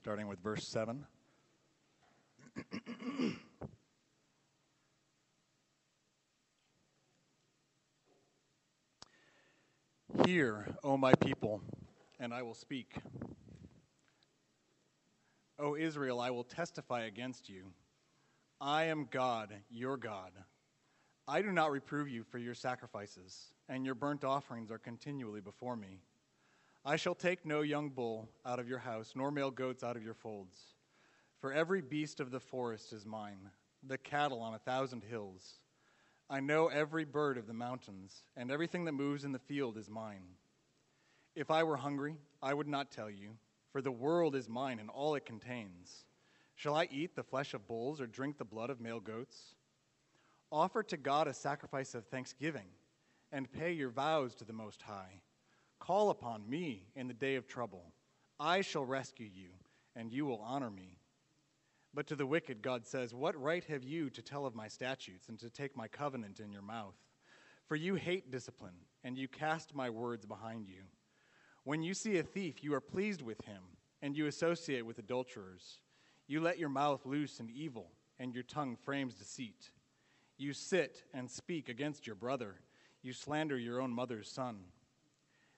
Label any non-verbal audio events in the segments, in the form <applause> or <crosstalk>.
starting with verse 7. Hear, O my people, and I will speak. O Israel, I will testify against you. I am God, your God. I do not reprove you for your sacrifices, and your burnt offerings are continually before me. I shall take no young bull out of your house, nor male goats out of your folds. For every beast of the forest is mine, the cattle on a thousand hills. I know every bird of the mountains, and everything that moves in the field is mine. If I were hungry, I would not tell you, for the world is mine and all it contains. Shall I eat the flesh of bulls or drink the blood of male goats? Offer to God a sacrifice of thanksgiving, and pay your vows to the Most High. Call upon me in the day of trouble. I shall rescue you, and you will honor me. But to the wicked, God says, What right have you to tell of my statutes and to take my covenant in your mouth? For you hate discipline, and you cast my words behind you. When you see a thief, you are pleased with him, and you associate with adulterers. You let your mouth loose in evil, and your tongue frames deceit. You sit and speak against your brother. You slander your own mother's son.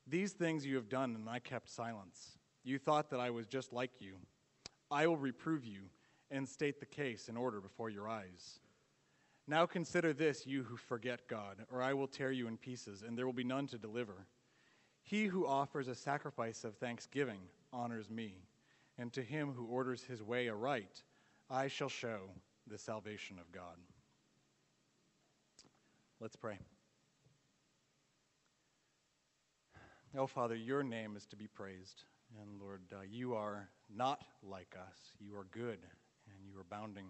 These things you have done, and I kept silence. You thought that I was just like you. I will reprove you and state the case in order before your eyes. Now consider this, you who forget God, or I will tear you in pieces, and there will be none to deliver. He who offers a sacrifice of thanksgiving honors me, and to him who orders his way aright, I shall show the salvation of God. Let's pray. Oh, Father, your name is to be praised. And Lord, uh, you are not like us. You are good, and you are bounding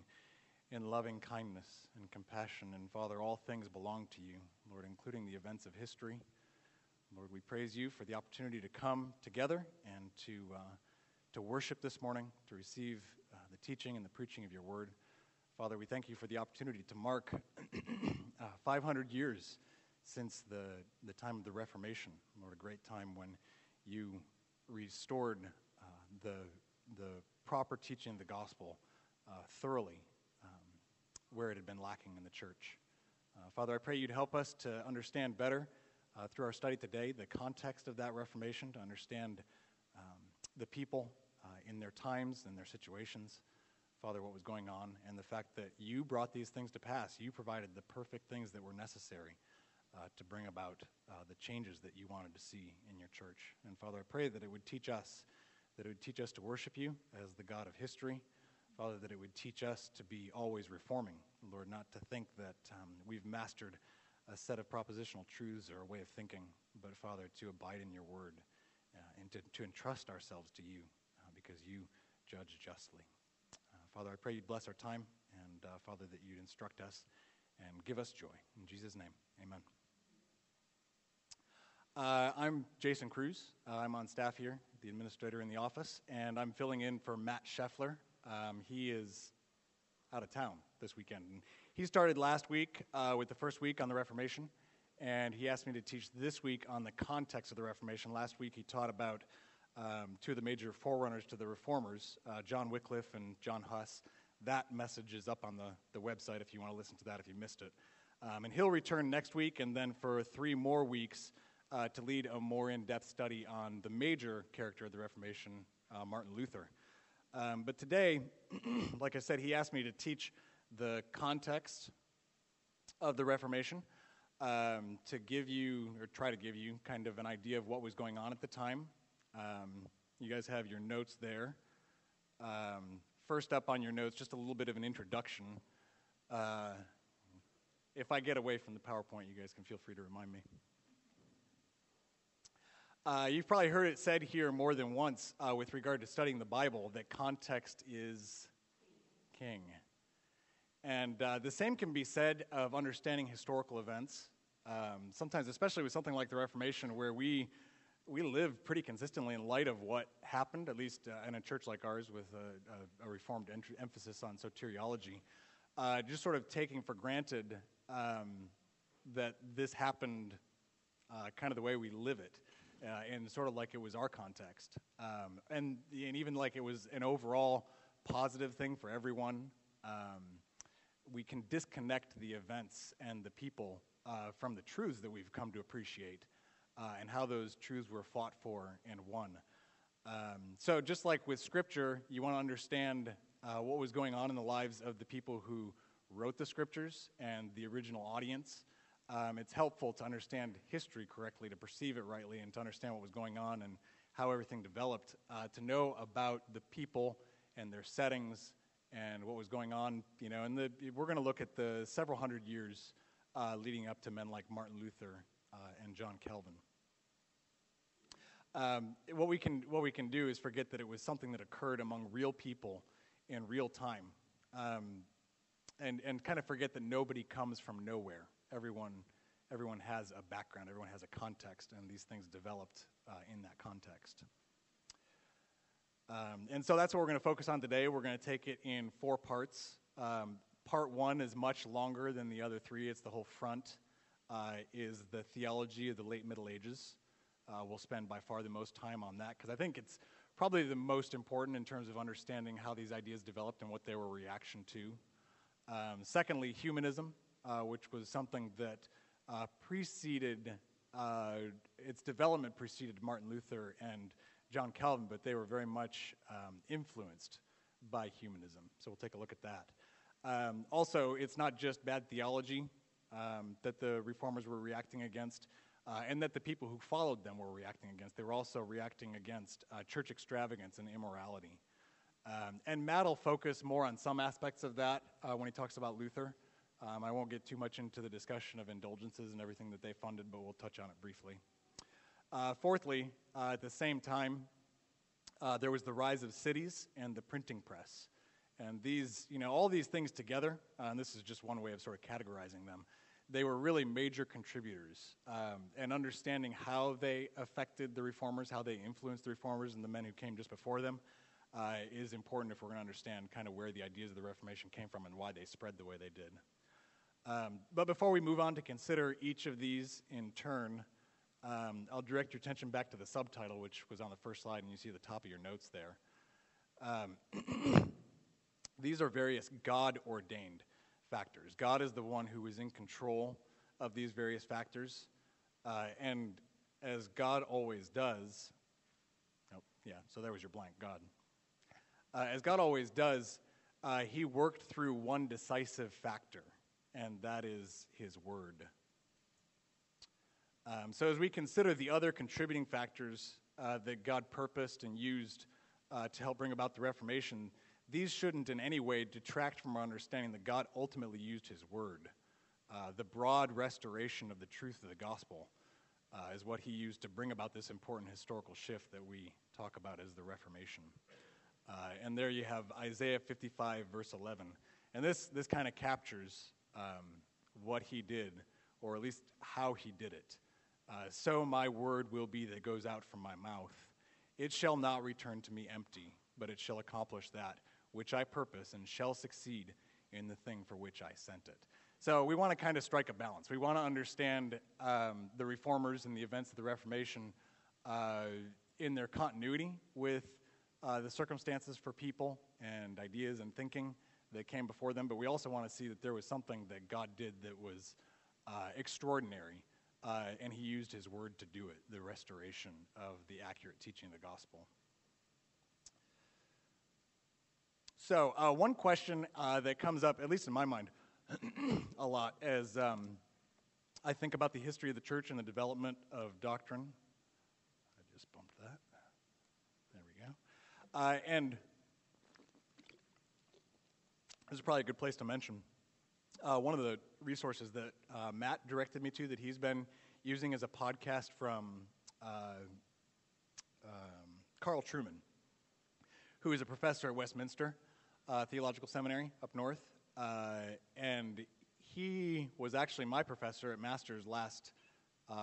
in loving kindness and compassion. And Father, all things belong to you, Lord, including the events of history. Lord, we praise you for the opportunity to come together and to, uh, to worship this morning, to receive uh, the teaching and the preaching of your word. Father, we thank you for the opportunity to mark <clears throat> uh, 500 years since the, the time of the Reformation. Lord, a great time when you restored uh, the, the proper teaching of the gospel uh, thoroughly um, where it had been lacking in the church. Uh, Father, I pray you'd help us to understand better uh, through our study today the context of that Reformation, to understand um, the people uh, in their times and their situations. Father, what was going on, and the fact that you brought these things to pass. You provided the perfect things that were necessary uh, to bring about uh, the changes that you wanted to see in your church. And Father, I pray that it would teach us, that it would teach us to worship you as the God of history. Father, that it would teach us to be always reforming, Lord, not to think that um, we've mastered a set of propositional truths or a way of thinking, but Father, to abide in your word uh, and to, to entrust ourselves to you uh, because you judge justly. Uh, Father, I pray you'd bless our time, and uh, Father, that you'd instruct us and give us joy. In Jesus' name, amen. Uh, I'm Jason Cruz. Uh, I'm on staff here, the administrator in the office, and I'm filling in for Matt Scheffler. Um, he is out of town this weekend. And he started last week uh, with the first week on the Reformation, and he asked me to teach this week on the context of the Reformation. Last week he taught about um, two of the major forerunners to the reformers, uh, John Wycliffe and John Huss. That message is up on the, the website if you want to listen to that if you missed it. Um, and he'll return next week, and then for three more weeks, uh, to lead a more in depth study on the major character of the Reformation, uh, Martin Luther. Um, but today, <clears throat> like I said, he asked me to teach the context of the Reformation um, to give you, or try to give you, kind of an idea of what was going on at the time. Um, you guys have your notes there. Um, first up on your notes, just a little bit of an introduction. Uh, if I get away from the PowerPoint, you guys can feel free to remind me. Uh, you've probably heard it said here more than once uh, with regard to studying the Bible that context is king. And uh, the same can be said of understanding historical events. Um, sometimes, especially with something like the Reformation, where we, we live pretty consistently in light of what happened, at least uh, in a church like ours with a, a, a reformed ent- emphasis on soteriology, uh, just sort of taking for granted um, that this happened uh, kind of the way we live it. Uh, and sort of like it was our context. Um, and, and even like it was an overall positive thing for everyone. Um, we can disconnect the events and the people uh, from the truths that we've come to appreciate uh, and how those truths were fought for and won. Um, so, just like with Scripture, you want to understand uh, what was going on in the lives of the people who wrote the Scriptures and the original audience. Um, it's helpful to understand history correctly, to perceive it rightly, and to understand what was going on and how everything developed, uh, to know about the people and their settings and what was going on. You know, and the, we're going to look at the several hundred years uh, leading up to men like Martin Luther uh, and John Calvin. Um, what, we can, what we can do is forget that it was something that occurred among real people in real time. Um, and, and kind of forget that nobody comes from nowhere. Everyone, everyone has a background, everyone has a context, and these things developed uh, in that context. Um, and so that's what we're going to focus on today. We're going to take it in four parts. Um, part one is much longer than the other three, it's the whole front, uh, is the theology of the late Middle Ages. Uh, we'll spend by far the most time on that because I think it's probably the most important in terms of understanding how these ideas developed and what they were reaction to. Um, secondly, humanism, which was something that uh, preceded, uh, its development preceded Martin Luther and John Calvin, but they were very much um, influenced by humanism. So we'll take a look at that. Um, also, it's not just bad theology um, that the reformers were reacting against. Uh, and that the people who followed them were reacting against. They were also reacting against uh, church extravagance and immorality. Um, and Matt will focus more on some aspects of that uh, when he talks about Luther. Um, I won't get too much into the discussion of indulgences and everything that they funded, but we'll touch on it briefly. Uh, fourthly, uh, at the same time, uh, there was the rise of cities and the printing press. And these, you know, all these things together, uh, and this is just one way of sort of categorizing them, they were really major contributors. Um, and understanding how they affected the reformers, how they influenced the reformers and the men who came just before them, uh, is important if we're going to understand kind of where the ideas of the Reformation came from and why they spread the way they did. Um, but before we move on to consider each of these in turn, um, I'll direct your attention back to the subtitle, which was on the first slide, and you see the top of your notes there. Um, <clears throat> these are various God ordained factors. God is the one who is in control of these various factors. Uh, and as God always does, oh, yeah, so there was your blank, God. Uh, as God always does, uh, he worked through one decisive factor, and that is his word. Um, so, as we consider the other contributing factors uh, that God purposed and used uh, to help bring about the Reformation, these shouldn't in any way detract from our understanding that God ultimately used his word. Uh, the broad restoration of the truth of the gospel uh, is what he used to bring about this important historical shift that we talk about as the Reformation. Uh, and there you have Isaiah 55, verse 11. And this, this kind of captures um, what he did, or at least how he did it. Uh, so my word will be that goes out from my mouth. It shall not return to me empty, but it shall accomplish that which I purpose and shall succeed in the thing for which I sent it. So we want to kind of strike a balance. We want to understand um, the reformers and the events of the Reformation uh, in their continuity with uh, the circumstances for people and ideas and thinking that came before them, but we also want to see that there was something that God did that was uh, extraordinary, uh, and He used His word to do it the restoration of the accurate teaching of the gospel. So, uh, one question uh, that comes up, at least in my mind, <clears throat> a lot as um, I think about the history of the church and the development of doctrine I just bumped that. There we go. Uh, and this is probably a good place to mention uh, one of the resources that uh, Matt directed me to that he's been using as a podcast from uh, um, Carl Trueman, who is a professor at Westminster uh, Theological Seminary up north. Uh, and he was actually my professor at Masters last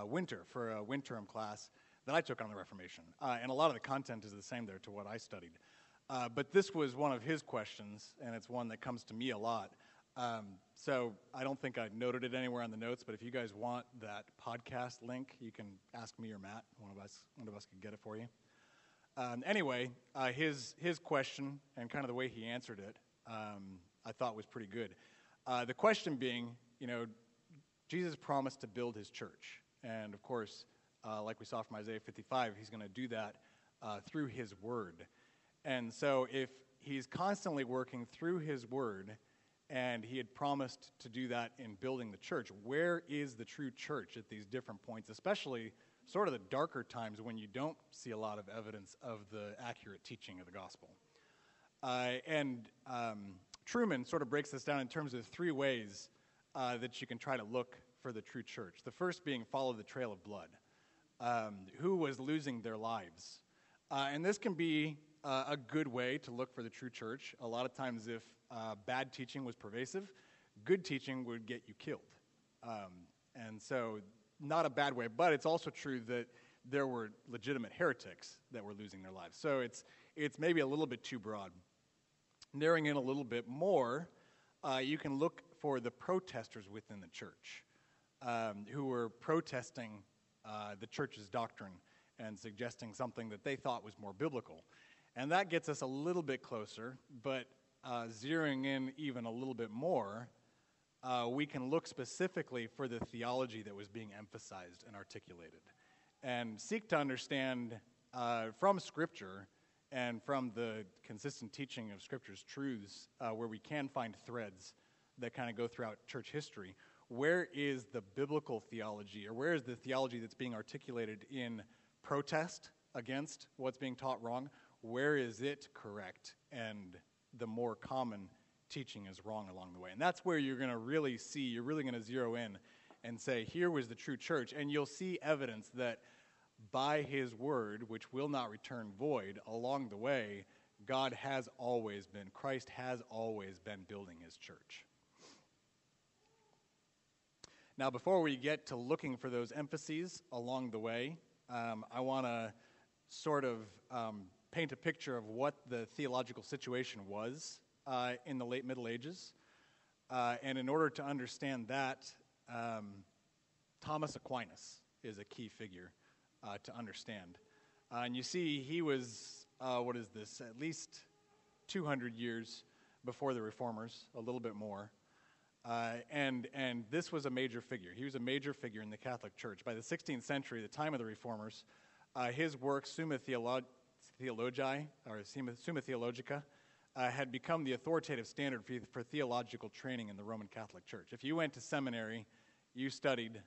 winter for a winter term class that I took on the Reformation. Uh, and a lot of the content is the same there to what I studied. Uh, but this was one of his questions, and it's one that comes to me a lot. Um, so I don't think I noted it anywhere on the notes, but if you guys want that podcast link, you can ask me or Matt. One of us, one of us can get it for you. Um, anyway, uh, his his question and kind of the way he answered it, um, I thought was pretty good. Uh, the question being, you know, Jesus promised to build his church, and of course, uh, like we saw from Isaiah 55, he's going to do that uh, through his word. And so, if he's constantly working through his word and he had promised to do that in building the church. Where is the true church at these different points, especially sort of the darker times when you don't see a lot of evidence of the accurate teaching of the gospel? Uh, and um, Trueman sort of breaks this down in terms of three ways uh, that you can try to look for the true church. The first being follow the trail of blood. Um, who was losing their lives? Uh, and this can be uh, a good way to look for the true church. A lot of times, if uh, bad teaching was pervasive, good teaching would get you killed. Um, and so, not a bad way, but it's also true that there were legitimate heretics that were losing their lives. So, it's, it's maybe a little bit too broad. Narrowing in a little bit more, uh, you can look for the protesters within the church um, who were protesting uh, the church's doctrine and suggesting something that they thought was more biblical. And that gets us a little bit closer, but uh, zeroing in even a little bit more, uh, we can look specifically for the theology that was being emphasized and articulated and seek to understand uh, from Scripture and from the consistent teaching of Scripture's truths, uh, where we can find threads that kind of go throughout church history. Where is the biblical theology, or where is the theology that's being articulated in protest against what's being taught wrong? Where is it correct and the more common teaching is wrong along the way. And that's where you're going to really see, you're really going to zero in and say, here was the true church. And you'll see evidence that by his word, which will not return void, along the way, God has always been, Christ has always been building his church. Now, before we get to looking for those emphases along the way, um, I want to sort of um, paint a picture of what the theological situation was uh, in the late Middle Ages. Uh, and in order to understand that, um, Thomas Aquinas is a key figure uh, to understand. Uh, and you see, he was, uh, what is this, at least 200 years before the Reformers, a little bit more. Uh, and, and this was a major figure. He was a major figure in the Catholic Church. By the 16th century, the time of the Reformers, his work, Summa Theologica, Theologi, or Summa Theologica, uh, had become the authoritative standard for, for, theological training in the Roman Catholic Church. If you went to seminary, you studied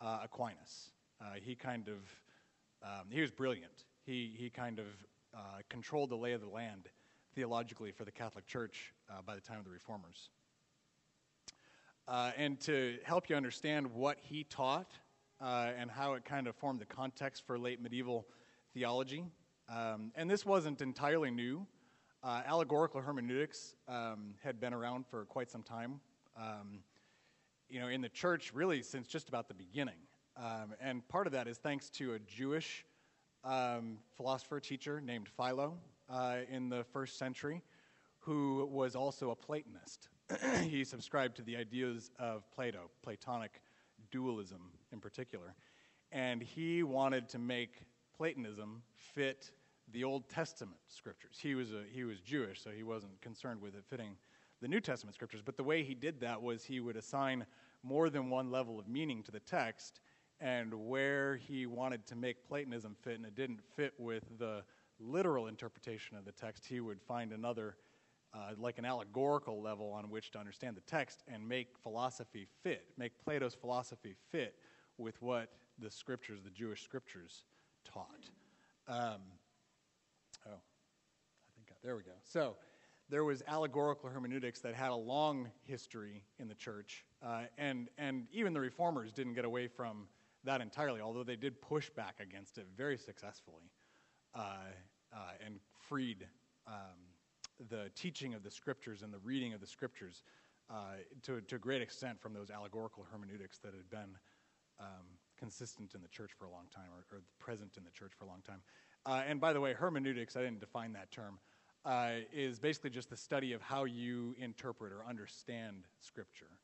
uh, Aquinas. Uh, he kind of, um, he was brilliant. He, he kind of uh, controlled the lay of the land theologically for the Catholic Church uh, by the time of the Reformers. Uh, and to help you understand what he taught and how it kind of formed the context for late medieval theology, um, and this wasn't entirely new. Uh, allegorical hermeneutics um, had been around for quite some time, um, you know, in the church really since just about the beginning. Um, and part of that is thanks to a Jewish um, philosopher teacher named Philo uh, in the first century, who was also a Platonist. <clears throat> he subscribed to the ideas of Plato, Platonic dualism in particular. And he wanted to make Platonism fit the Old Testament scriptures. He was, a, he was Jewish, so he wasn't concerned with it fitting the New Testament scriptures. But the way he did that was he would assign more than one level of meaning to the text, and where he wanted to make Platonism fit and it didn't fit with the literal interpretation of the text, he would find another, uh, like an allegorical level on which to understand the text and make philosophy fit, make Plato's philosophy fit with what the scriptures, the Jewish scriptures, taught. Um, Oh, I think, I, there we go. So there was allegorical hermeneutics that had a long history in the church, uh, and, and even the reformers didn't get away from that entirely, although they did push back against it very successfully uh, uh, and freed um, the teaching of the scriptures and the reading of the scriptures uh, to, to a great extent from those allegorical hermeneutics that had been um, consistent in the church for a long time or, or present in the church for a long time. Uh, and by the way, hermeneutics, I didn't define that term. uh, is basically just the study of how you interpret or understand Scripture.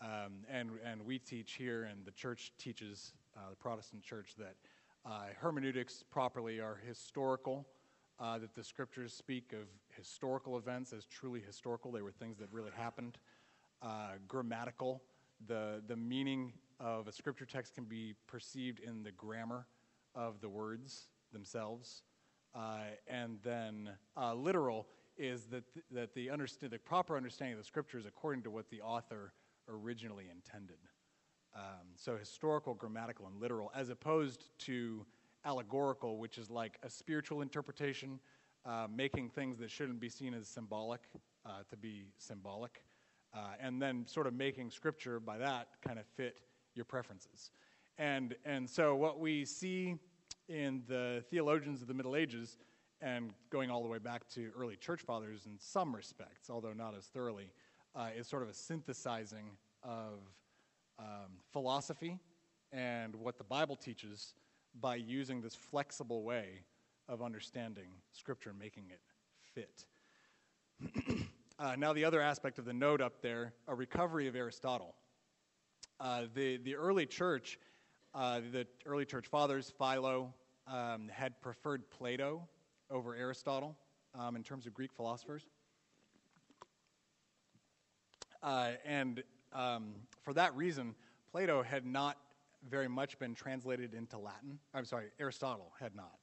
Um, and, and we teach here, and the church teaches, uh, the Protestant church, that uh, hermeneutics properly are historical, uh, that the Scriptures speak of historical events as truly historical. They were things that really happened. Uh, grammatical, the, the meaning of a Scripture text can be perceived in the grammar of the words themselves. Uh, and then uh, literal is that, th- that the, underst- the proper understanding of the scriptures according to what the author originally intended. Um, so historical, grammatical, and literal, as opposed to allegorical, which is like a spiritual interpretation, uh, making things that shouldn't be seen as symbolic uh, to be symbolic, uh, and then sort of making scripture by that kind of fit your preferences. And, and so what we see in the theologians of the Middle Ages, and going all the way back to early church fathers in some respects, although not as thoroughly, uh, is sort of a synthesizing of um, philosophy and what the Bible teaches by using this flexible way of understanding Scripture and making it fit. <clears throat> uh, now, the other aspect of the note up there, a recovery of Aristotle. Uh, the, the early church uh, the early church fathers, Philo, um, had preferred Plato over Aristotle um, in terms of Greek philosophers. Uh, and um, for that reason, Plato had not very much been translated into Latin. I'm sorry, Aristotle had not.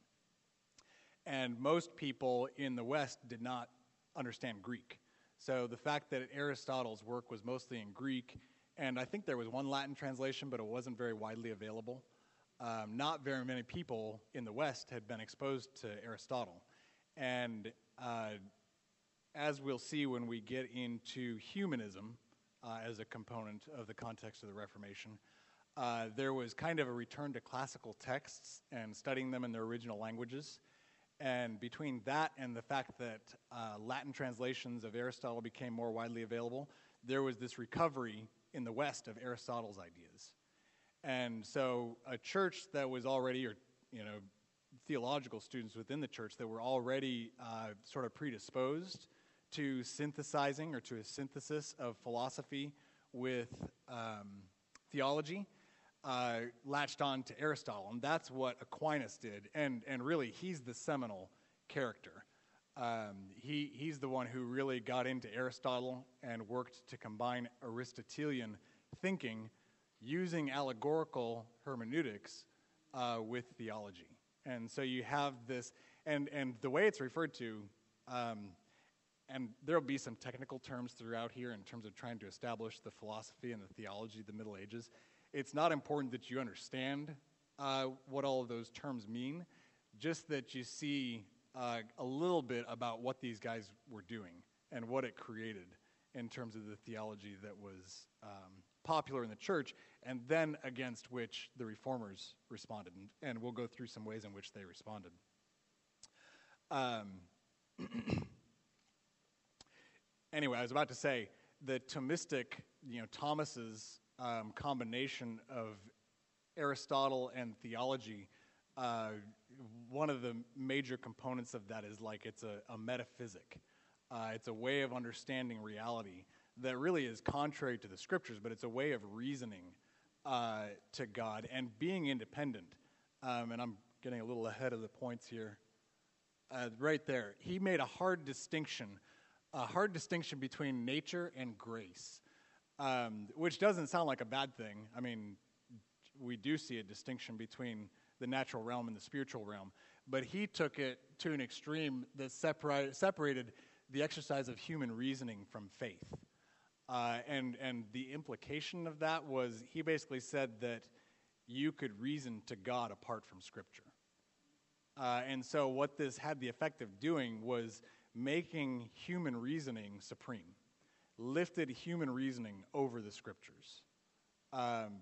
And most people in the West did not understand Greek. So the fact that Aristotle's work was mostly in Greek and I think there was one Latin translation, but it wasn't very widely available. Um, not very many people in the West had been exposed to Aristotle. And uh, as we'll see when we get into humanism uh, as a component of the context of the Reformation, uh, there was kind of a return to classical texts and studying them in their original languages. And between that and the fact that uh, Latin translations of Aristotle became more widely available, there was this recovery in the West of Aristotle's ideas. And so a church that was already, or, you know, theological students within the church that were already uh, sort of predisposed to synthesizing or to a synthesis of philosophy with um, theology uh, latched on to Aristotle. And that's what Aquinas did. And, and really, he's the seminal character. Um, he, he's the one who really got into Aristotle and worked to combine Aristotelian thinking using allegorical hermeneutics uh, with theology. And so you have this, and, and the way it's referred to, um, and there'll be some technical terms throughout here in terms of trying to establish the philosophy and the theology of the Middle Ages. It's not important that you understand uh, what all of those terms mean, just that you see uh, a little bit about what these guys were doing and what it created in terms of the theology that was um, popular in the church, and then against which the reformers responded. And, and we'll go through some ways in which they responded. Um, <clears throat> anyway, I was about to say the Thomistic, you know, Thomas's um, combination of Aristotle and theology uh, one of the major components of that is like it's a, a metaphysic. Uh, it's a way of understanding reality that really is contrary to the scriptures, but it's a way of reasoning uh, to God and being independent. Um, and I'm getting a little ahead of the points here. Uh, right there, he made a hard distinction, a hard distinction between nature and grace, um, which doesn't sound like a bad thing. I mean, we do see a distinction between the natural realm and the spiritual realm. But he took it to an extreme that separated, separated the exercise of human reasoning from faith. Uh, and, and the implication of that was he basically said that you could reason to God apart from Scripture. Uh, and so, what this had the effect of doing was making human reasoning supreme, lifted human reasoning over the Scriptures. Um,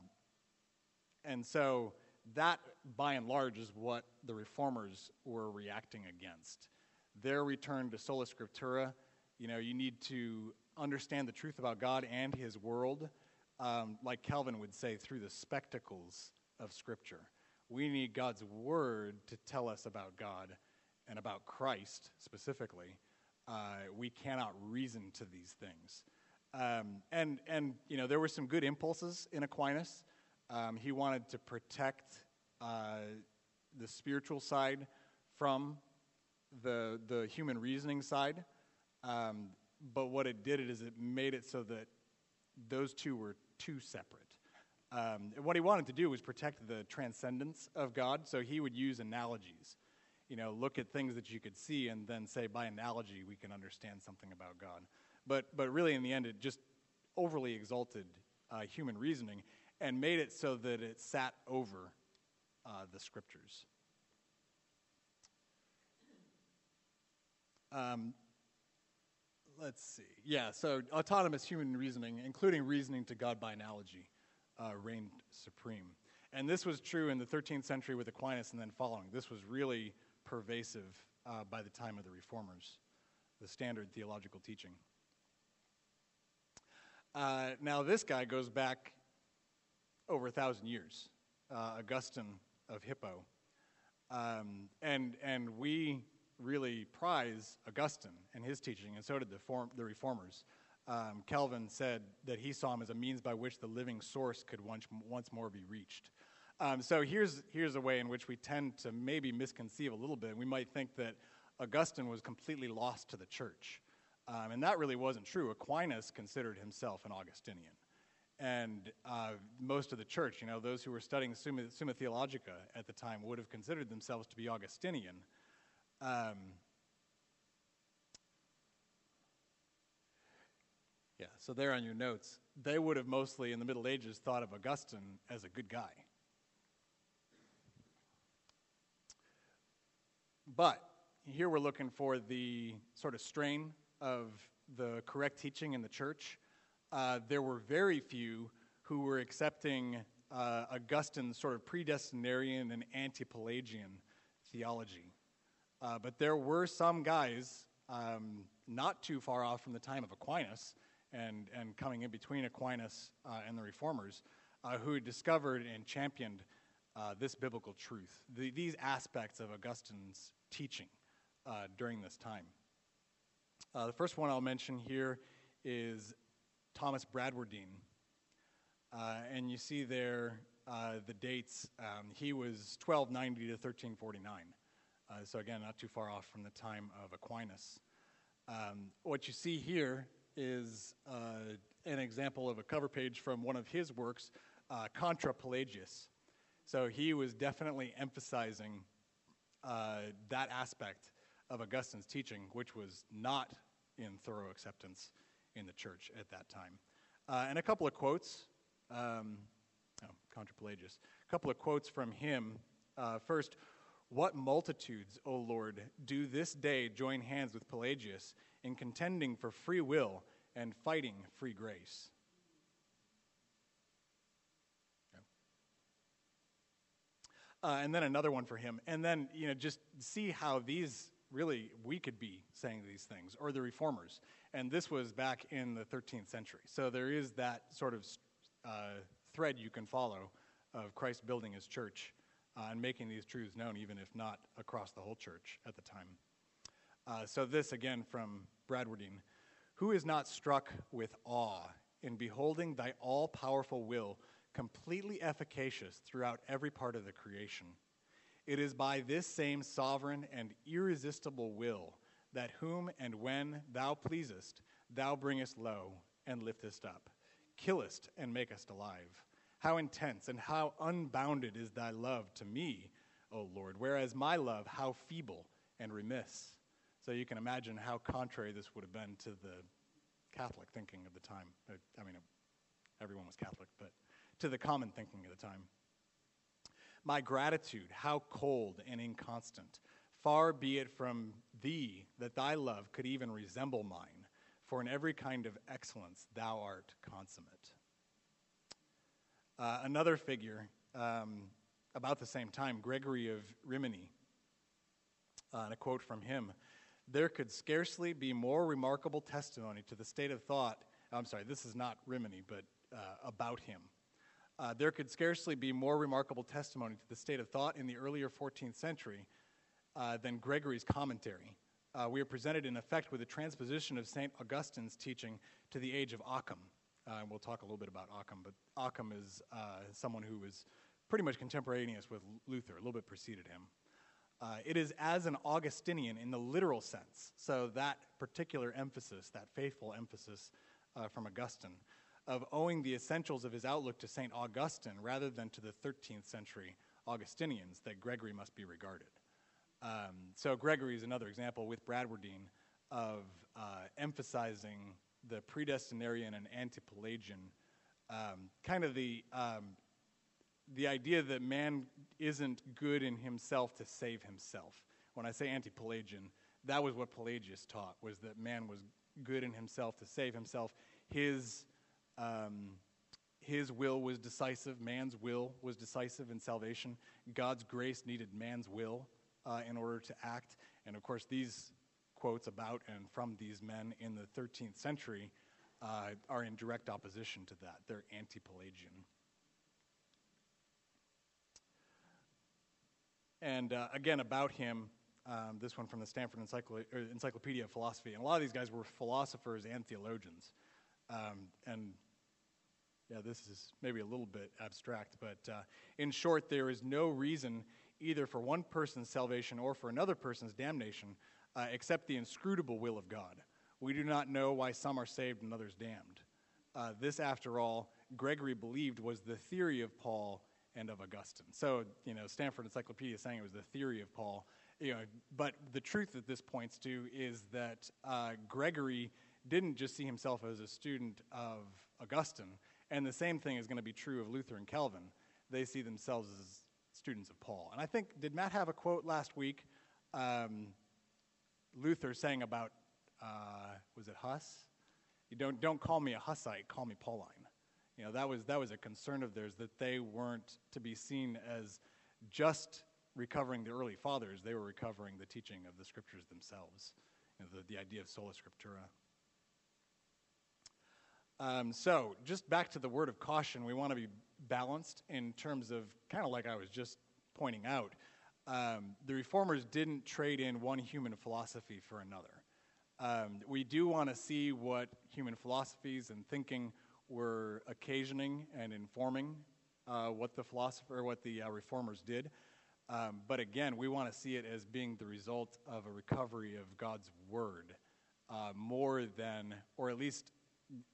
and so, that, by and large, is what the reformers were reacting against. Their return to sola scriptura, you know, you need to understand the truth about God and His world, um, like Calvin would say, through the spectacles of Scripture. We need God's Word to tell us about God and about Christ specifically, uh, we cannot reason to these things. Um, and, and, you know, there were some good impulses in Aquinas. Um, he wanted to protect uh, the spiritual side from the, the human reasoning side. Um, but what it did is it made it so that those two were too separate. Um, what he wanted to do was protect the transcendence of God, so he would use analogies. You know, look at things that you could see and then say, by analogy, we can understand something about God. But, but really, in the end, it just overly exalted uh, human reasoning and made it so that it sat over uh, the scriptures. Um, let's see. Yeah, so autonomous human reasoning, including reasoning to God by analogy, uh, reigned supreme. And this was true in the 13th century with Aquinas and then following. This was really pervasive uh, by the time of the Reformers, the standard theological teaching. Uh, now, this guy goes back over a thousand years, uh, Augustine of Hippo. Um, and, and we really prize Augustine and his teaching, and so did the, form, the reformers. Um, Calvin said that he saw him as a means by which the living source could once, once more be reached. Um, so here's, here's a way in which we tend to maybe misconceive a little bit. We might think that Augustine was completely lost to the church. Um, and that really wasn't true. Aquinas considered himself an Augustinian. And uh, most of the church, you know, those who were studying Summa, Summa Theologica at the time would have considered themselves to be Augustinian. Um, yeah, so there on your notes, they would have mostly in the Middle Ages thought of Augustine as a good guy. But here we're looking for the sort of strain of the correct teaching in the church. Uh, there were very few who were accepting uh, Augustine's sort of predestinarian and anti Pelagian theology. Uh, but there were some guys um, not too far off from the time of Aquinas and, and coming in between Aquinas uh, and the reformers uh, who discovered and championed uh, this biblical truth, the, these aspects of Augustine's teaching during this time. The first one I'll mention here is Thomas Bradwardine. and you see there the dates. Um, he was 1290 to 1349. Uh, so, again, not too far off from the time of Aquinas. Um, what you see here is uh, an example of a cover page from one of his works, uh, Contra Pelagius. So, he was definitely emphasizing uh, that aspect of Augustine's teaching, which was not in thorough acceptance in the church at that time. Uh, and a couple of quotes. Um, oh, Contra Pelagius. A couple of quotes from him. Uh, first, what multitudes, O Lord, do this day join hands with Pelagius in contending for free will and fighting free grace? Uh, and then another one for him. And then, you know, just see how these really, we could be saying these things, or the reformers. And this was back in the 13th century. So there is that sort of uh, thread you can follow of Christ building his church uh, and making these truths known, even if not across the whole church at the time. Uh, so, this again from Bradwardine Who is not struck with awe in beholding thy all powerful will completely efficacious throughout every part of the creation? It is by this same sovereign and irresistible will that whom and when thou pleasest, thou bringest low and liftest up, killest and makest alive how intense and how unbounded is thy love to me, O Lord, whereas my love, how feeble and remiss. So you can imagine how contrary this would have been to the Catholic thinking of the time. Uh, I mean, everyone was Catholic, but to the common thinking of the time. My gratitude, how cold and inconstant. Far be it from thee that thy love could even resemble mine, for in every kind of excellence thou art consummate. Uh, another figure um, about the same time, Gregory of Rimini, uh, and a quote from him There could scarcely be more remarkable testimony to the state of thought. I'm sorry, this is not Rimini, but uh, about him. Uh, there could scarcely be more remarkable testimony to the state of thought in the earlier 14th century uh, than Gregory's commentary uh, we are presented in effect with a transposition of St. Augustine's teaching to the age of Occam. Uh, and we'll talk a little bit about Occam, but Occam is uh, someone who was pretty much contemporaneous with Luther, a little bit preceded him. Uh, it is as an Augustinian in the literal sense. So that particular emphasis, that faithful emphasis uh, from Augustine, of owing the essentials of his outlook to St. Augustine rather than to the 13th century Augustinians, that Gregory must be regarded. Um, so Gregory is another example with Bradwardine of uh, emphasizing the predestinarian and antipelagian, um, kind of the um, the idea that man isn't good in himself to save himself. When I say anti-Pelagian, that was what Pelagius taught: was that man was good in himself to save himself. His um, his will was decisive. Man's will was decisive in salvation. God's grace needed man's will uh, in order to act. And of course, these quotes about and from these men in the 13th century uh, are in direct opposition to that. They're anti Pelagian. And uh, again, about him, um, this one from the Stanford Encycl- Encyclopedia of Philosophy. And a lot of these guys were philosophers and theologians. Um, and yeah, this is maybe a little bit abstract, but uh, in short, there is no reason either for one person's salvation or for another person's damnation uh, except the inscrutable will of God. We do not know why some are saved and others damned. Uh, this, after all, Gregory believed was the theory of Paul and of Augustine. So, you know, Stanford Encyclopedia is saying it was the theory of Paul. You know, but the truth that this points to is that uh, Gregory didn't just see himself as a student of Augustine, and the same thing is going to be true of Luther and Calvin. They see themselves as students of Paul. And I think, did Matt have a quote last week? Um, Luther saying about, uh, was it Huss? You don't, don't call me a Hussite, call me Pauline. You know, that was, that was a concern of theirs that they weren't to be seen as just recovering the early fathers, they were recovering the teaching of the scriptures themselves, you know, the, the idea of sola scriptura. Um, so, just back to the word of caution, we want to be balanced in terms of kind of like I was just pointing out. Um, the reformers didn't trade in one human philosophy for another. Um, we do want to see what human philosophies and thinking were occasioning and informing uh, what the philosopher, what the uh, reformers did. Um, but again, we want to see it as being the result of a recovery of God's word uh, more than, or at least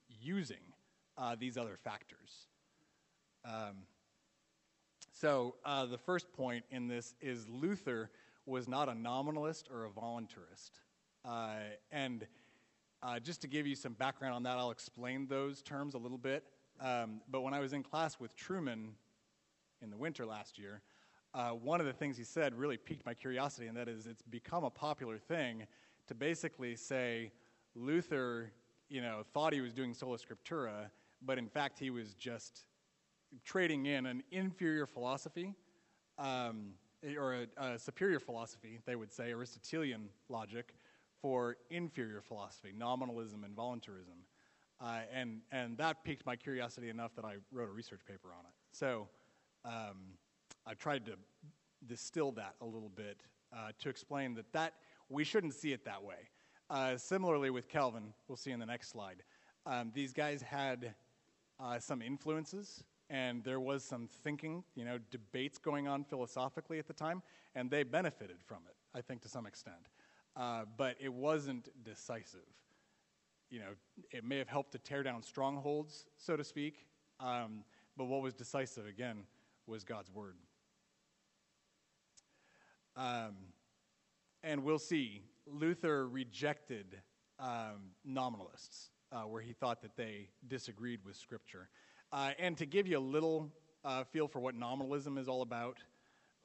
using uh, these other factors. Um, so, uh, the first point in this is Luther was not a nominalist or a voluntarist. Uh, and uh, just to give you some background on that, I'll explain those terms a little bit. Um, but when I was in class with Trueman in the winter last year, uh, one of the things he said really piqued my curiosity, and that is it's become a popular thing to basically say Luther, you know, thought he was doing sola scriptura, but in fact he was just trading in an inferior philosophy, um, or a, a, superior philosophy, they would say, Aristotelian logic, for inferior philosophy, nominalism and voluntarism. Uh, and, and that piqued my curiosity enough that I wrote a research paper on it. So um, I tried to distill that a little bit uh, to explain that, that we shouldn't see it that way. Uh, similarly with Calvin, we'll see in the next slide. Um, these guys had uh, some influences and there was some thinking, you know, debates going on philosophically at the time, and they benefited from it, I think, to some extent. Uh, but it wasn't decisive. You know, it may have helped to tear down strongholds, so to speak, um, but what was decisive, again, was God's word. Um, and we'll see, Luther rejected um, nominalists, uh, where he thought that they disagreed with Scripture. Uh, and to give you a little uh, feel for what nominalism is all about,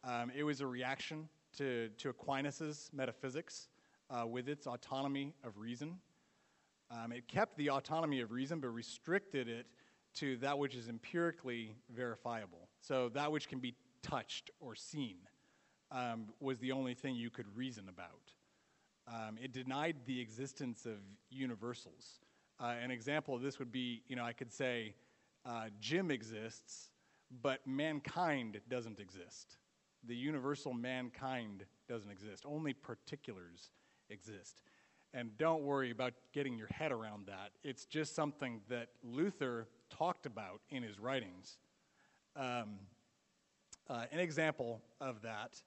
um, it was a reaction to, to Aquinas' metaphysics uh, with its autonomy of reason. Um, it kept the autonomy of reason, but restricted it to that which is empirically verifiable. So that which can be touched or seen um, was the only thing you could reason about. Um, it denied the existence of universals. Uh, an example of this would be, you know, I could say, uh, Jim exists, but mankind doesn't exist. The universal mankind doesn't exist. Only particulars exist. And don't worry about getting your head around that. It's just something that Luther talked about in his writings. Um, uh, an example of that,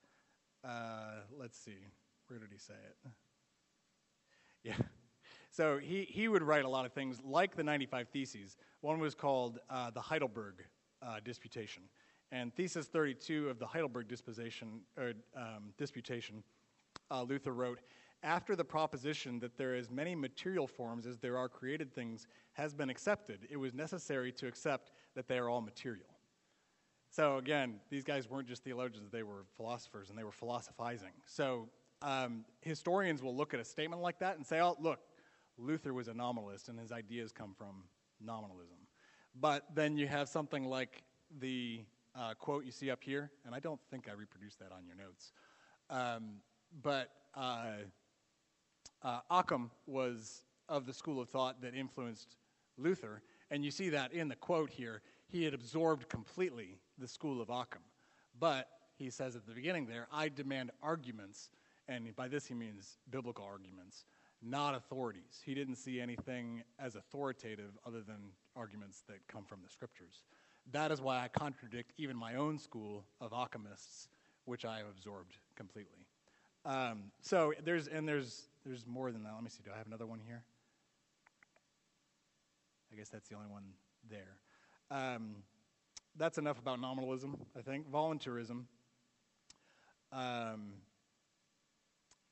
uh, let's see, where did he say it? So he, he would write a lot of things like the 95 Theses. One was called uh, the Heidelberg uh, Disputation. And Thesis 32 of the Heidelberg Disputation, or, um, Disputation uh, Luther wrote, after the proposition that there are as many material forms as there are created things has been accepted, it was necessary to accept that they are all material. So again, these guys weren't just theologians, they were philosophers and they were philosophizing. So um, historians will look at a statement like that and say, oh, look, Luther was a nominalist and his ideas come from nominalism. But then you have something like the uh, quote you see up here, and I don't think I reproduced that on your notes. Um, but uh, uh, Occam was of the school of thought that influenced Luther, and you see that in the quote here. He had absorbed completely the school of Occam. But he says at the beginning there, I demand arguments, and by this he means biblical arguments, not authorities. He didn't see anything as authoritative other than arguments that come from the scriptures. That is why I contradict even my own school of Occamists, which I have absorbed completely. Um, so there's and there's there's more than that. Let me see. Do I have another one here? I guess that's the only one there. Um, that's enough about nominalism, I think. Voluntarism. Um,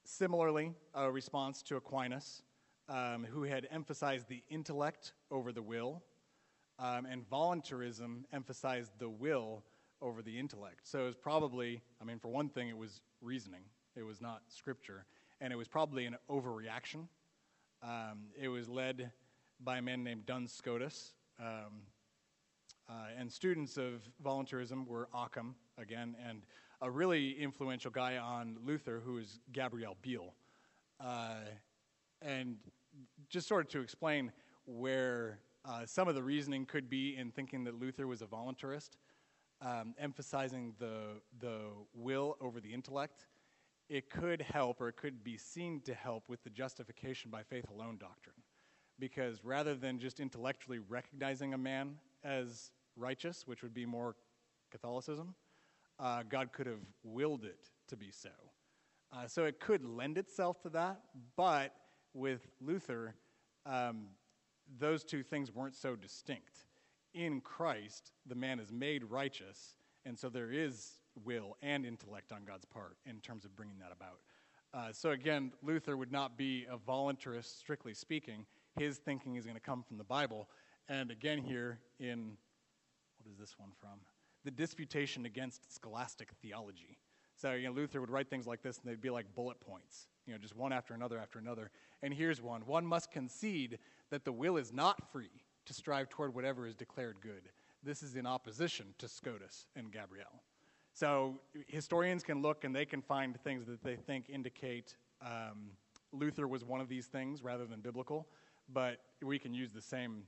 Similarly, a response to Aquinas, um, who had emphasized the intellect over the will, um, and voluntarism emphasized the will over the intellect. So it was probably, I mean, for one thing, it was reasoning, it was not scripture, and it was probably an overreaction. Um, it was led by a man named Duns Scotus. Um, uh, and students of voluntarism were Occam, again, and a really influential guy on Luther who is Gabriel Biel. Uh, and just sort of to explain where uh, some of the reasoning could be in thinking that Luther was a voluntarist, um, emphasizing the, the will over the intellect, it could help or it could be seen to help with the justification by faith alone doctrine. Because rather than just intellectually recognizing a man as righteous, which would be more Catholicism, uh, God could have willed it to be so. Uh, so it could lend itself to that, but with Luther, um, those two things weren't so distinct. In Christ, the man is made righteous, and so there is will and intellect on God's part in terms of bringing that about. Uh, so again, Luther would not be a voluntarist, strictly speaking. His thinking is going to come from the Bible. And again, here in, what is this one from? The disputation against scholastic theology. So, you know, Luther would write things like this, and they'd be like bullet points, you know, just one after another after another. And here's one One must concede that the will is not free to strive toward whatever is declared good. This is in opposition to Scotus and Gabriel. So, historians can look and they can find things that they think indicate um, Luther was one of these things rather than biblical, but we can use the same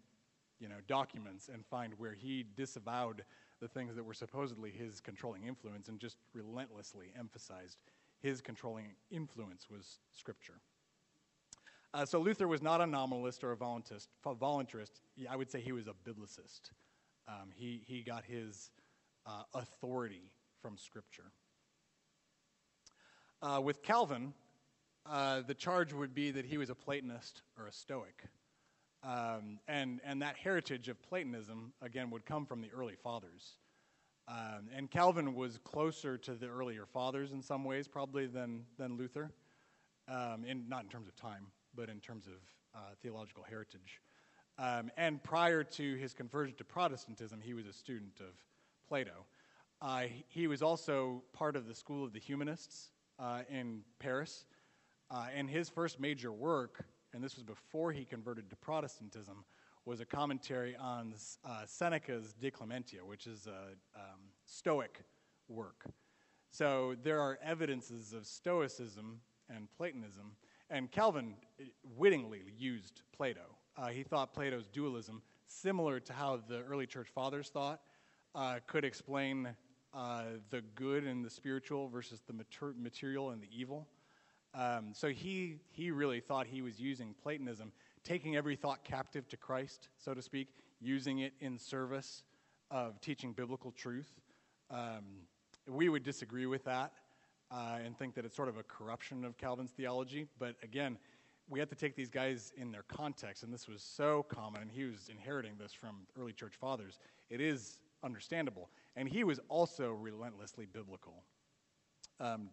you know, documents and find where he disavowed the things that were supposedly his controlling influence and just relentlessly emphasized his controlling influence was Scripture. Uh, so Luther was not a nominalist or a voluntarist. voluntarist. I would say he was a biblicist. Um, he, he got his uh, authority from Scripture. Uh, with Calvin, uh, the charge would be that he was a Platonist or a Stoic. Um, and, and that heritage of Platonism, again, would come from the early fathers. Um, and Calvin was closer to the earlier fathers in some ways, probably, than, than Luther, um, in, not in terms of time, but in terms of uh, theological heritage. Um, and prior to his conversion to Protestantism, he was a student of Plato. Uh, he was also part of the school of the humanists uh, in Paris. Uh, and his first major work and this was before he converted to Protestantism, was a commentary on uh, Seneca's De Clementia, which is a um, Stoic work. So there are evidences of Stoicism and Platonism, and Calvin uh, wittingly used Plato. Uh, he thought Plato's dualism, similar to how the early church fathers thought, uh, could explain uh, the good and the spiritual versus the mater- material and the evil. Um, so he, he really thought he was using Platonism, taking every thought captive to Christ, so to speak, using it in service of teaching biblical truth. Um, we would disagree with that uh, and think that it's sort of a corruption of Calvin's theology. But again, we have to take these guys in their context, and this was so common, and he was inheriting this from early church fathers. It is understandable. And he was also relentlessly biblical. Um,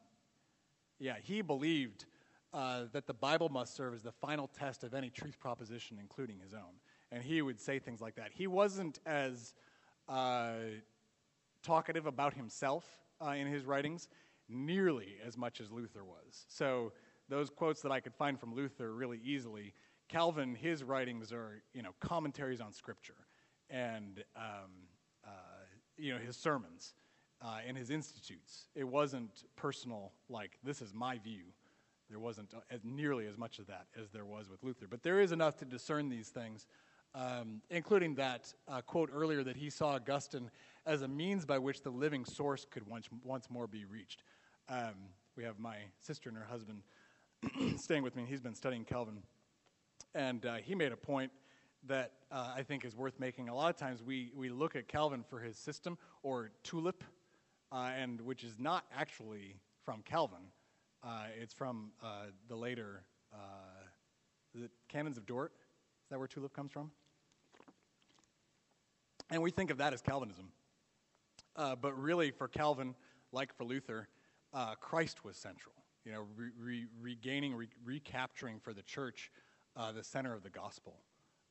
yeah, he believed uh, that the Bible must serve as the final test of any truth proposition, including his own. And he would say things like that. He wasn't as uh, talkative about himself uh, in his writings nearly as much as Luther was. So those quotes that I could find from Luther really easily, Calvin, his writings are you know commentaries on Scripture, and um, uh, you know his sermons uh, and his institutes. It wasn't personal, like this is my view. There wasn't as nearly as much of that as there was with Luther, but there is enough to discern these things um, including that uh, quote earlier that he saw Augustine as a means by which the living source could once, once more be reached. Um, we have my sister and her husband <clears throat> staying with me, and he's been studying Calvin. And uh, he made a point that uh, I think is worth making. A lot of times we, we look at Calvin for his system or tulip, uh, and which is not actually from Calvin. Uh, it's from uh, the later the Canons of Dort. Is that where tulip comes from? And we think of that as Calvinism. Uh, but really, for Calvin, like for Luther, uh, Christ was central. You know, re- re- regaining, re- recapturing for the church uh, the center of the gospel.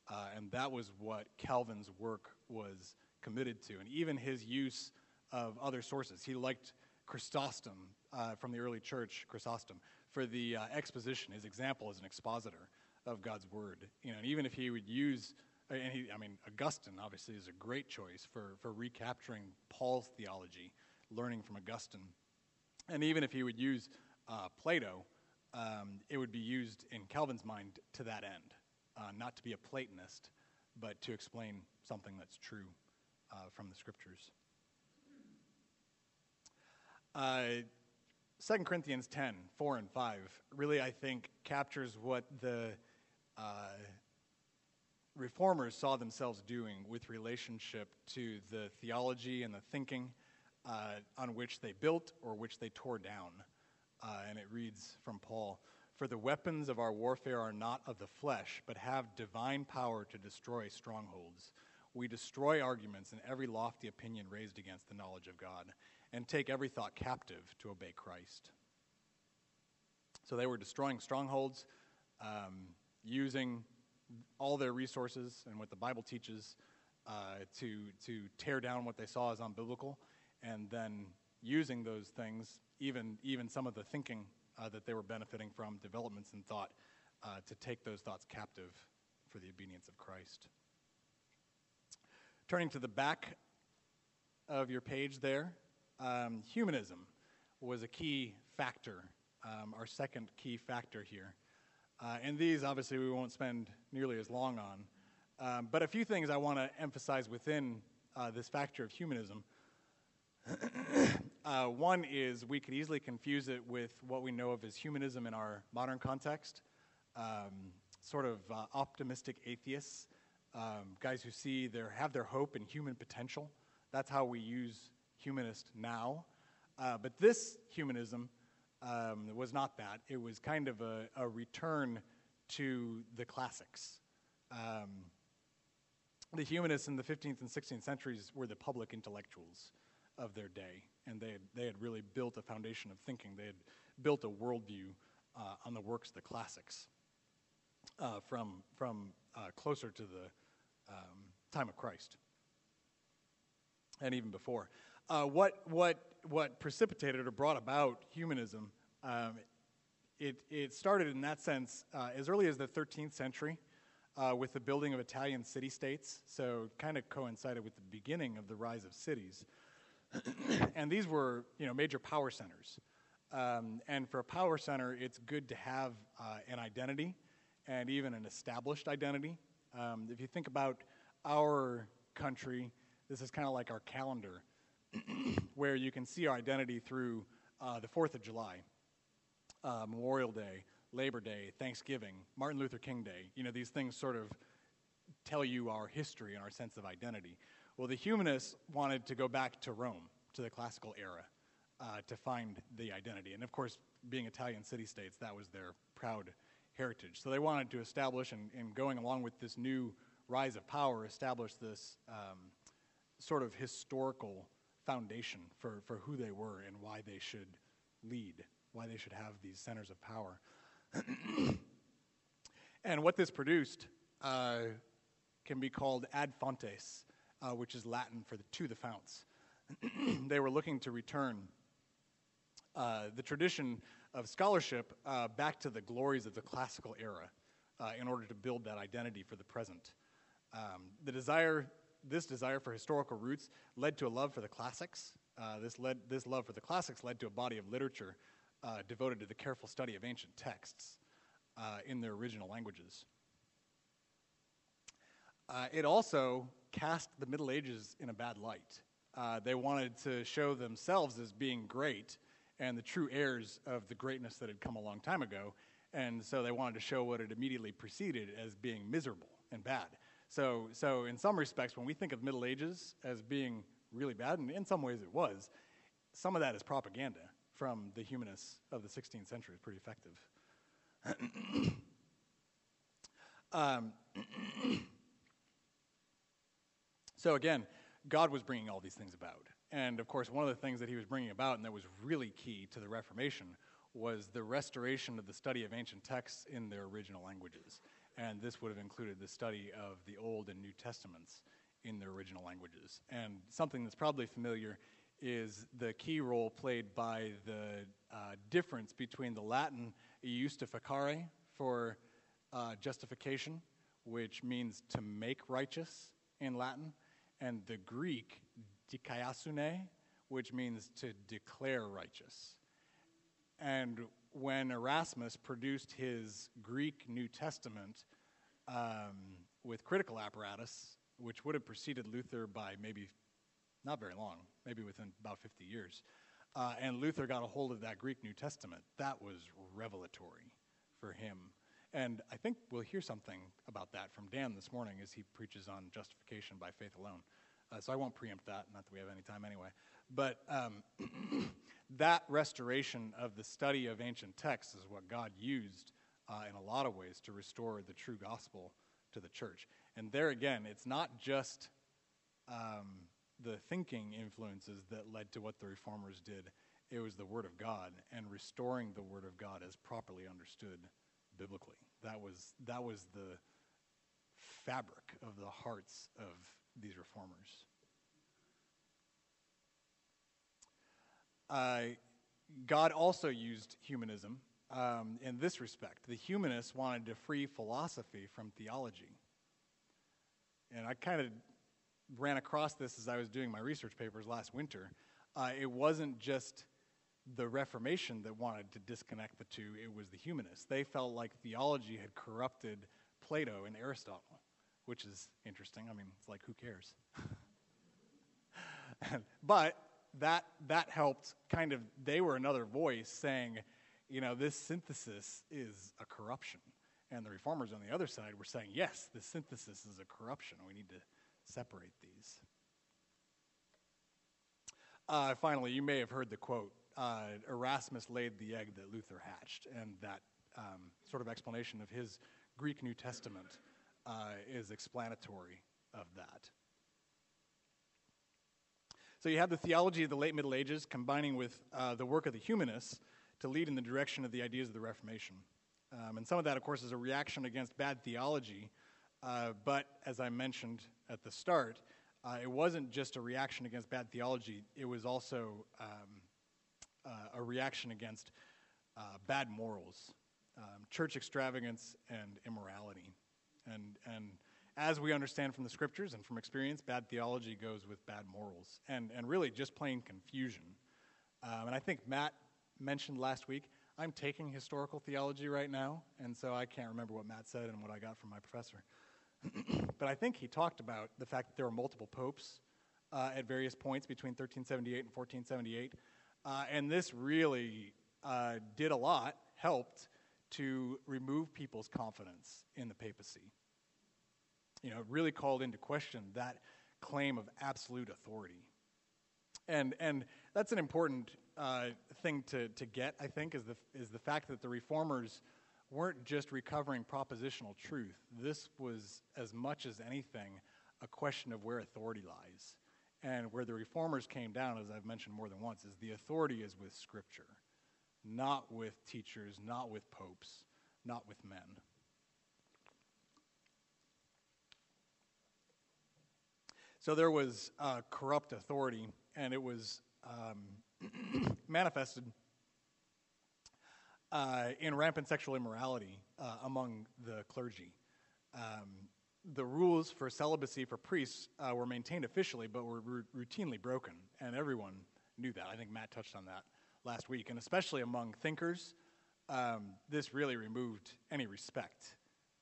Uh, and that was what Calvin's work was committed to. And even his use of other sources. He liked Chrysostom uh, from the early church, Chrysostom, for the uh, exposition, his example as an expositor of God's word. You know, and even if he would use and he, I mean, Augustine obviously is a great choice for, for recapturing Paul's theology, learning from Augustine. And even if he would use uh, Plato, um, it would be used in Calvin's mind to that end, uh, not to be a Platonist, but to explain something that's true uh, from the scriptures. Uh, 2 Corinthians 10, 4 and 5, really, I think, captures what the uh, reformers saw themselves doing with relationship to the theology and the thinking uh, on which they built or which they tore down. Uh, and it reads from Paul For the weapons of our warfare are not of the flesh, but have divine power to destroy strongholds. We destroy arguments and every lofty opinion raised against the knowledge of God, and take every thought captive to obey Christ. So they were destroying strongholds, um, using all their resources and what the Bible teaches uh, to, to tear down what they saw as unbiblical, and then using those things, even, even some of the thinking uh, that they were benefiting from, developments in thought, uh, to take those thoughts captive for the obedience of Christ. Turning to the back of your page there, um, humanism was a key factor, um, our second key factor here. Uh, and these, obviously, we won't spend nearly as long on. Um, but a few things I want to emphasize within uh, this factor of humanism. <coughs> uh, one is we could easily confuse it with what we know of as humanism in our modern context, um, sort of uh, optimistic atheists, um, guys who see their have their hope in human potential. That's how we use humanist now. Uh, but this humanism um, was not that. It was kind of a, a return to the classics. Um, the humanists in the 15th and 16th centuries were the public intellectuals of their day, and they had, they had really built a foundation of thinking. They had built a worldview uh, on the works of the classics uh, from, from uh, closer to the um, time of Christ and even before. Uh, what, what, what precipitated or brought about humanism, um, it, it started in that sense uh, as early as the 13th century uh, with the building of Italian city states. So, kind of coincided with the beginning of the rise of cities. <clears throat> and these were you know, major power centers. Um, and for a power center, it's good to have uh, an identity and even an established identity. Um, if you think about our country, this is kind of like our calendar. <clears throat> where you can see our identity through uh, the 4th of July. uh, Memorial Day, Labor Day, Thanksgiving, Martin Luther King Day. You know, these things sort of tell you our history and our sense of identity. Well, the humanists wanted to go back to Rome, to the classical era, uh, to find the identity. And of course, being Italian city states, that was their proud heritage. So they wanted to establish, and, and going along with this new rise of power, establish this um, sort of historical foundation for, for who they were and why they should lead, why they should have these centers of power. <clears throat> and what this produced uh, can be called ad fontes, uh, which is Latin for the, to the founts. <clears throat> they were looking to return uh, the tradition of scholarship uh, back to the glories of the classical era uh, in order to build that identity for the present. Um, the desire, this desire for historical roots led to a love for the classics. Uh, this, led, this love for the classics led to a body of literature uh, devoted to the careful study of ancient texts uh, in their original languages. Uh, it also cast the Middle Ages in a bad light. Uh, they wanted to show themselves as being great and the true heirs of the greatness that had come a long time ago. And so they wanted to show what had immediately preceded as being miserable and bad. So, so in some respects, when we think of Middle Ages as being really bad, and in some ways it was, some of that is propaganda from the humanists of the 16th century. Pretty effective. <coughs> um, <coughs> so again, God was bringing all these things about. And of course, one of the things that he was bringing about, and that was really key to the Reformation, was the restoration of the study of ancient texts in their original languages. And this would have included the study of the Old and New Testaments in their original languages. And something that's probably familiar is the key role played by the uh, difference between the Latin justificare for uh, justification, which means to make righteous in Latin, and the Greek dikaiosune, which means to declare righteous. And when Erasmus produced his Greek New Testament um, with critical apparatus, which would have preceded Luther by maybe not very long, maybe within about 50 years, uh, and Luther got a hold of that Greek New Testament, that was revelatory for him. And I think we'll hear something about that from Dan this morning as he preaches on justification by faith alone. Uh, so I won't preempt that, not that we have any time anyway. But um, <clears throat> that restoration of the study of ancient texts is what God used uh, in a lot of ways to restore the true gospel to the church. And there again, it's not just um, the thinking influences that led to what the reformers did, it was the Word of God and restoring the Word of God as properly understood biblically. That was, that was the fabric of the hearts of these reformers. Uh, God also used humanism um, in this respect. The humanists wanted to free philosophy from theology. And I kind of ran across this as I was doing my research papers last winter. Uh, it wasn't just the Reformation that wanted to disconnect the two, it was the humanists. They felt like theology had corrupted Plato and Aristotle which is interesting. I mean, it's like, who cares? <laughs> but that, that helped kind of, they were another voice saying, you know, this synthesis is a corruption. And the reformers on the other side were saying, yes, this synthesis is a corruption. We need to separate these. Uh, finally, you may have heard the quote uh, Erasmus laid the egg that Luther hatched, and that um, sort of explanation of his Greek New Testament uh, is explanatory of that. So you have the theology of the late Middle Ages combining with uh, the work of the humanists to lead in the direction of the ideas of the Reformation. Um, and some of that, of course, is a reaction against bad theology. Uh, but as I mentioned at the start, uh, it wasn't just a reaction against bad theology, it was also um, uh, a reaction against uh, bad morals, um, church extravagance, and immorality. And, and as we understand from the scriptures and from experience, bad theology goes with bad morals and, and really just plain confusion. Um, and I think Matt mentioned last week, I'm taking historical theology right now, and so I can't remember what Matt said and what I got from my professor. <clears throat> but I think he talked about the fact that there were multiple popes uh, at various points between 1378 and 1478. Uh, and this really uh, did a lot helped to remove people's confidence in the papacy. You know, really called into question that claim of absolute authority. And, and that's an important uh, thing to, to get, I think, is the, is the fact that the reformers weren't just recovering propositional truth. This was, as much as anything, a question of where authority lies. And where the reformers came down, as I've mentioned more than once, is the authority is with Scripture, not with teachers, not with popes, not with men. So there was uh, corrupt authority, and it was um, <clears throat> manifested uh, in rampant sexual immorality uh, among the clergy. Um, the rules for celibacy for priests uh, were maintained officially, but were r- routinely broken, and everyone knew that. I think Matt touched on that last week, and especially among thinkers, um, this really removed any respect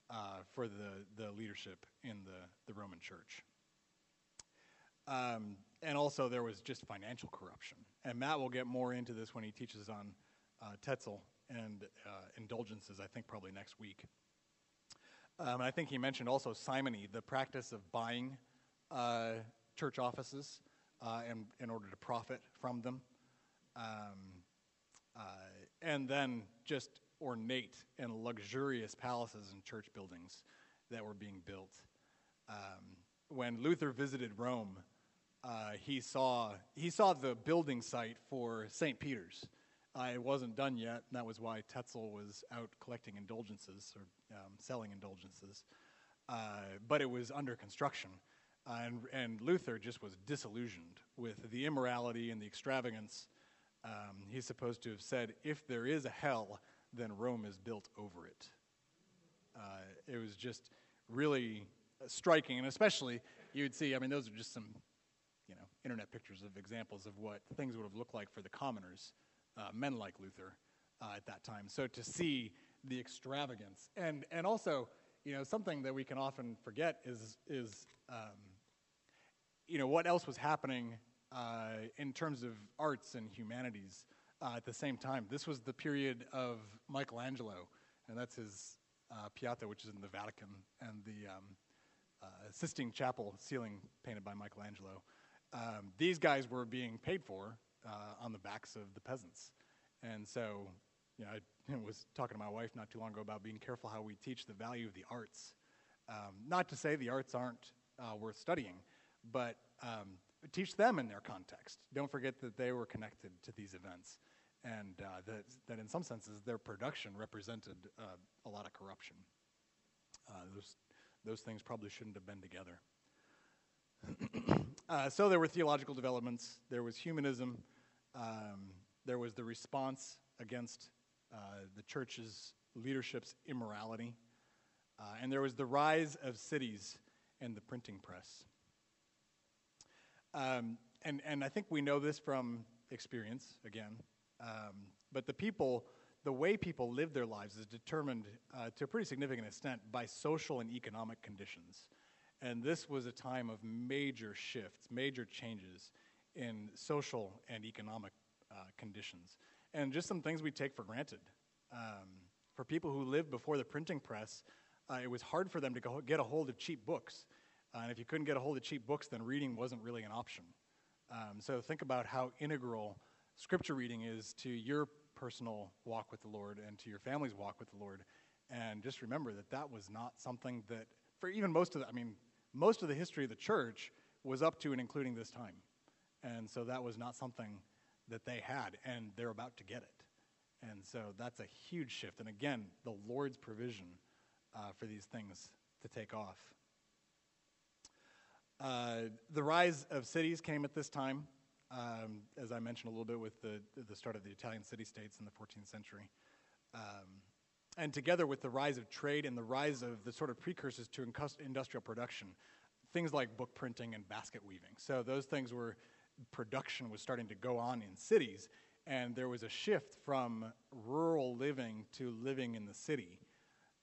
uh, for the, the leadership in the, the Roman Church. Um, and also, there was just financial corruption. And Matt will get more into this when he teaches on uh, Tetzel and uh, indulgences, I think, probably next week. Um, I think he mentioned also simony, the practice of buying uh, church offices uh, in, in order to profit from them. Um, uh, and then just ornate and luxurious palaces and church buildings that were being built. Um, when Luther visited Rome, uh, he, saw, he saw the building site for St. Peter's. Uh, it wasn't done yet, and that was why Tetzel was out collecting indulgences or um, selling indulgences. Uh, but it was under construction. Uh, and, and, Luther just was disillusioned with the immorality and the extravagance. Um, he's supposed to have said, if there is a hell, then Rome is built over it. Uh, it was just really striking, and especially you would see, I mean, those are just some internet pictures of examples of what things would have looked like for the commoners uh, men like Luther uh, at that time. So to see the extravagance and and also you know something that we can often forget is is um, you know what else was happening uh, in terms of arts and humanities uh, at the same time. This was the period of Michelangelo, and that's his uh, Pieta, which is in the Vatican, and the um, uh, Sistine Chapel ceiling painted by Michelangelo. Um, these guys were being paid for uh, on the backs of the peasants. And so, you know, I <laughs> was talking to my wife not too long ago about being careful how we teach the value of the arts. Um, not to say the arts aren't uh, worth studying, but um, teach them in their context. Don't forget that they were connected to these events, and uh, that, that in some senses their production represented uh, a lot of corruption. Uh, those, those things probably shouldn't have been together. <clears throat> uh, so there were theological developments, there was humanism, um, there was the response against uh, the church's leadership's immorality, uh, and there was the rise of cities and the printing press. Um, and, and I think we know this from experience, again, um, but the people, the way people live their lives is determined uh, to a pretty significant extent by social and economic conditions. And this was a time of major shifts, major changes in social and economic uh, conditions. And just some things we take for granted. Um, for people who lived before the printing press, uh, it was hard for them to go get a hold of cheap books. Uh, and if you couldn't get a hold of cheap books, then reading wasn't really an option. Um, so think about how integral scripture reading is to your personal walk with the Lord and to your family's walk with the Lord. And just remember that that was not something that, for even most of the, I mean, most of the history of the church was up to and including this time. And so that was not something that they had, and they're about to get it. And so that's a huge shift. And again, the Lord's provision uh, for these things to take off. Uh, the rise of cities came at this time, um, as I mentioned a little bit with the, the start of the Italian city states in the 14th century. Um, and together with the rise of trade and the rise of the sort of precursors to industrial production, things like book printing and basket weaving. So those things were, production was starting to go on in cities, and there was a shift from rural living to living in the city.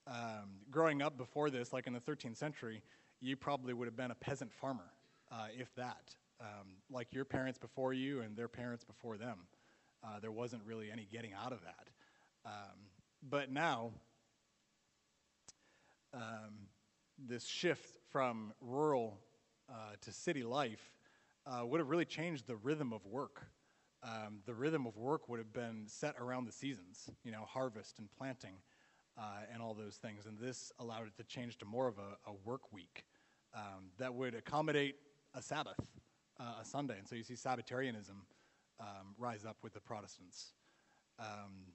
Um, growing up before this, like in the 13th century, you probably would have been a peasant farmer, uh, if that, um, like your parents before you and their parents before them. Uh, there wasn't really any getting out of that. Um, But now, um, this shift from rural uh, to city life uh, would have really changed the rhythm of work. Um, the rhythm of work would have been set around the seasons, you know, harvest and planting uh, and all those things. And this allowed it to change to more of a, a work week um, that would accommodate a Sabbath, uh, a Sunday. And so you see Sabbatarianism um, rise up with the Protestants. Um,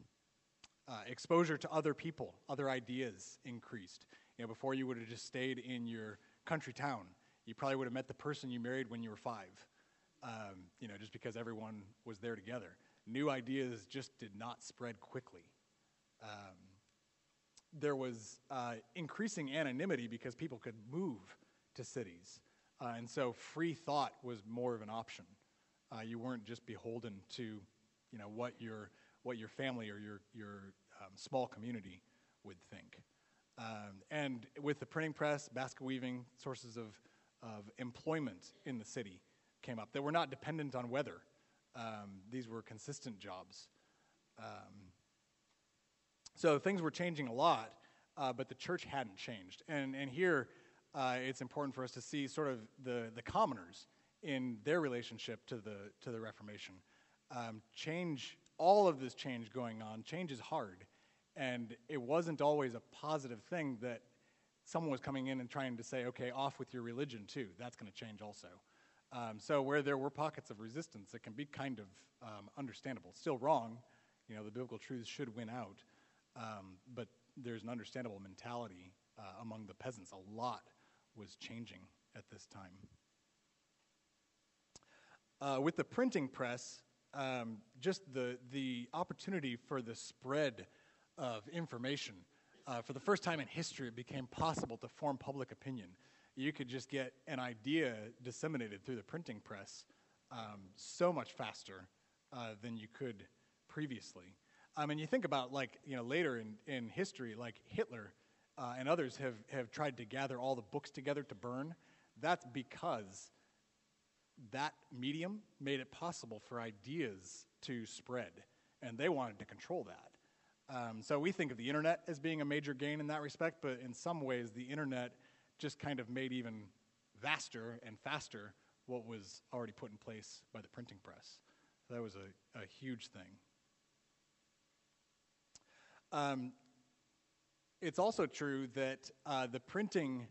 uh, exposure to other people, other ideas increased. You know, before you would have just stayed in your country town. You probably would have met the person you married when you were five. Um, you know, just because everyone was there together. New ideas just did not spread quickly. Um, there was uh, increasing anonymity because people could move to cities. Uh, and so free thought was more of an option. Uh, you weren't just beholden to, you know, what your, what your family or your, your um, small community would think. Um, and with the printing press, basket weaving, sources of, of employment in the city came up that were not dependent on weather. Um, these were consistent jobs. Um, so things were changing a lot, uh, but the church hadn't changed. And, and here, uh, it's important for us to see sort of the, the commoners in their relationship to the, to the Reformation. Um, change, all of this change going on, change is hard. And it wasn't always a positive thing that someone was coming in and trying to say, okay, off with your religion too. That's going to change also. Um, so where there were pockets of resistance, it can be kind of um, understandable. Still wrong. You know, the biblical truths should win out. Um, but there's an understandable mentality uh, among the peasants. A lot was changing at this time. Uh, with the printing press, um, just the, the opportunity for the spread of information. Uh, for the first time in history, it became possible to form public opinion. You could just get an idea disseminated through the printing press um, so much faster uh, than you could previously. I mean, you think about like you know later in, in history, like Hitler uh, and others have, have tried to gather all the books together to burn. That's because that medium made it possible for ideas to spread, and they wanted to control that. Um, so we think of the internet as being a major gain in that respect, but in some ways, the internet just kind of made even vaster and faster what was already put in place by the printing press. So that was a, a huge thing. Um, it's also true that uh, the printing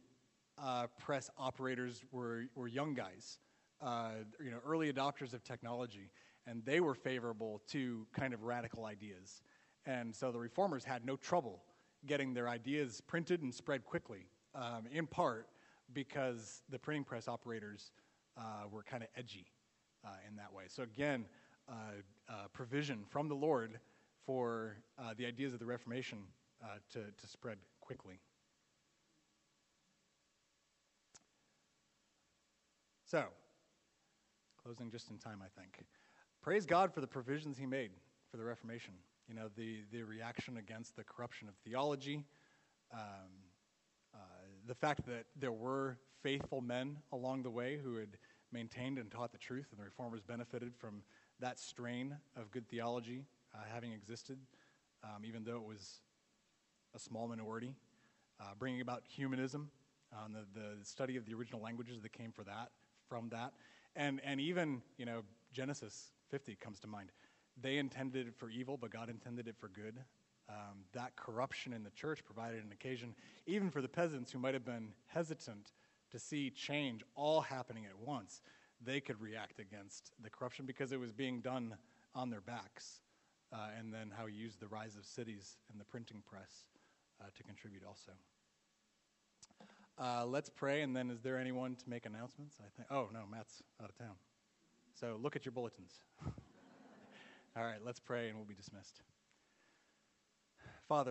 uh, press operators were, were young guys, uh, you know, early adopters of technology, and they were favorable to kind of radical ideas. And so the reformers had no trouble getting their ideas printed and spread quickly, um, in part because the printing press operators uh, were kind of edgy uh, in that way. So, again, uh, uh provision from the Lord for uh, the ideas of the Reformation to, to spread quickly. So, closing just in time, I think. Praise God for the provisions He made for the Reformation. You know, the, the reaction against the corruption of theology, um, uh, the fact that there were faithful men along the way who had maintained and taught the truth, and the reformers benefited from that strain of good theology uh, having existed, um, even though it was a small minority, uh, bringing about humanism, uh, the, the study of the original languages that came for that, from that, and, and even, you know, Genesis 50 comes to mind. They intended it for evil, but God intended it for good. Um, that corruption in the church provided an occasion, even for the peasants who might have been hesitant to see change all happening at once, they could react against the corruption because it was being done on their backs. Uh, and then how he used the rise of cities and the printing press uh, to contribute also. Uh, let's pray, and then is there anyone to make announcements? I think. Oh no, Matt's out of town. So look at your bulletins. <laughs> All right, let's pray, and we'll be dismissed. Father.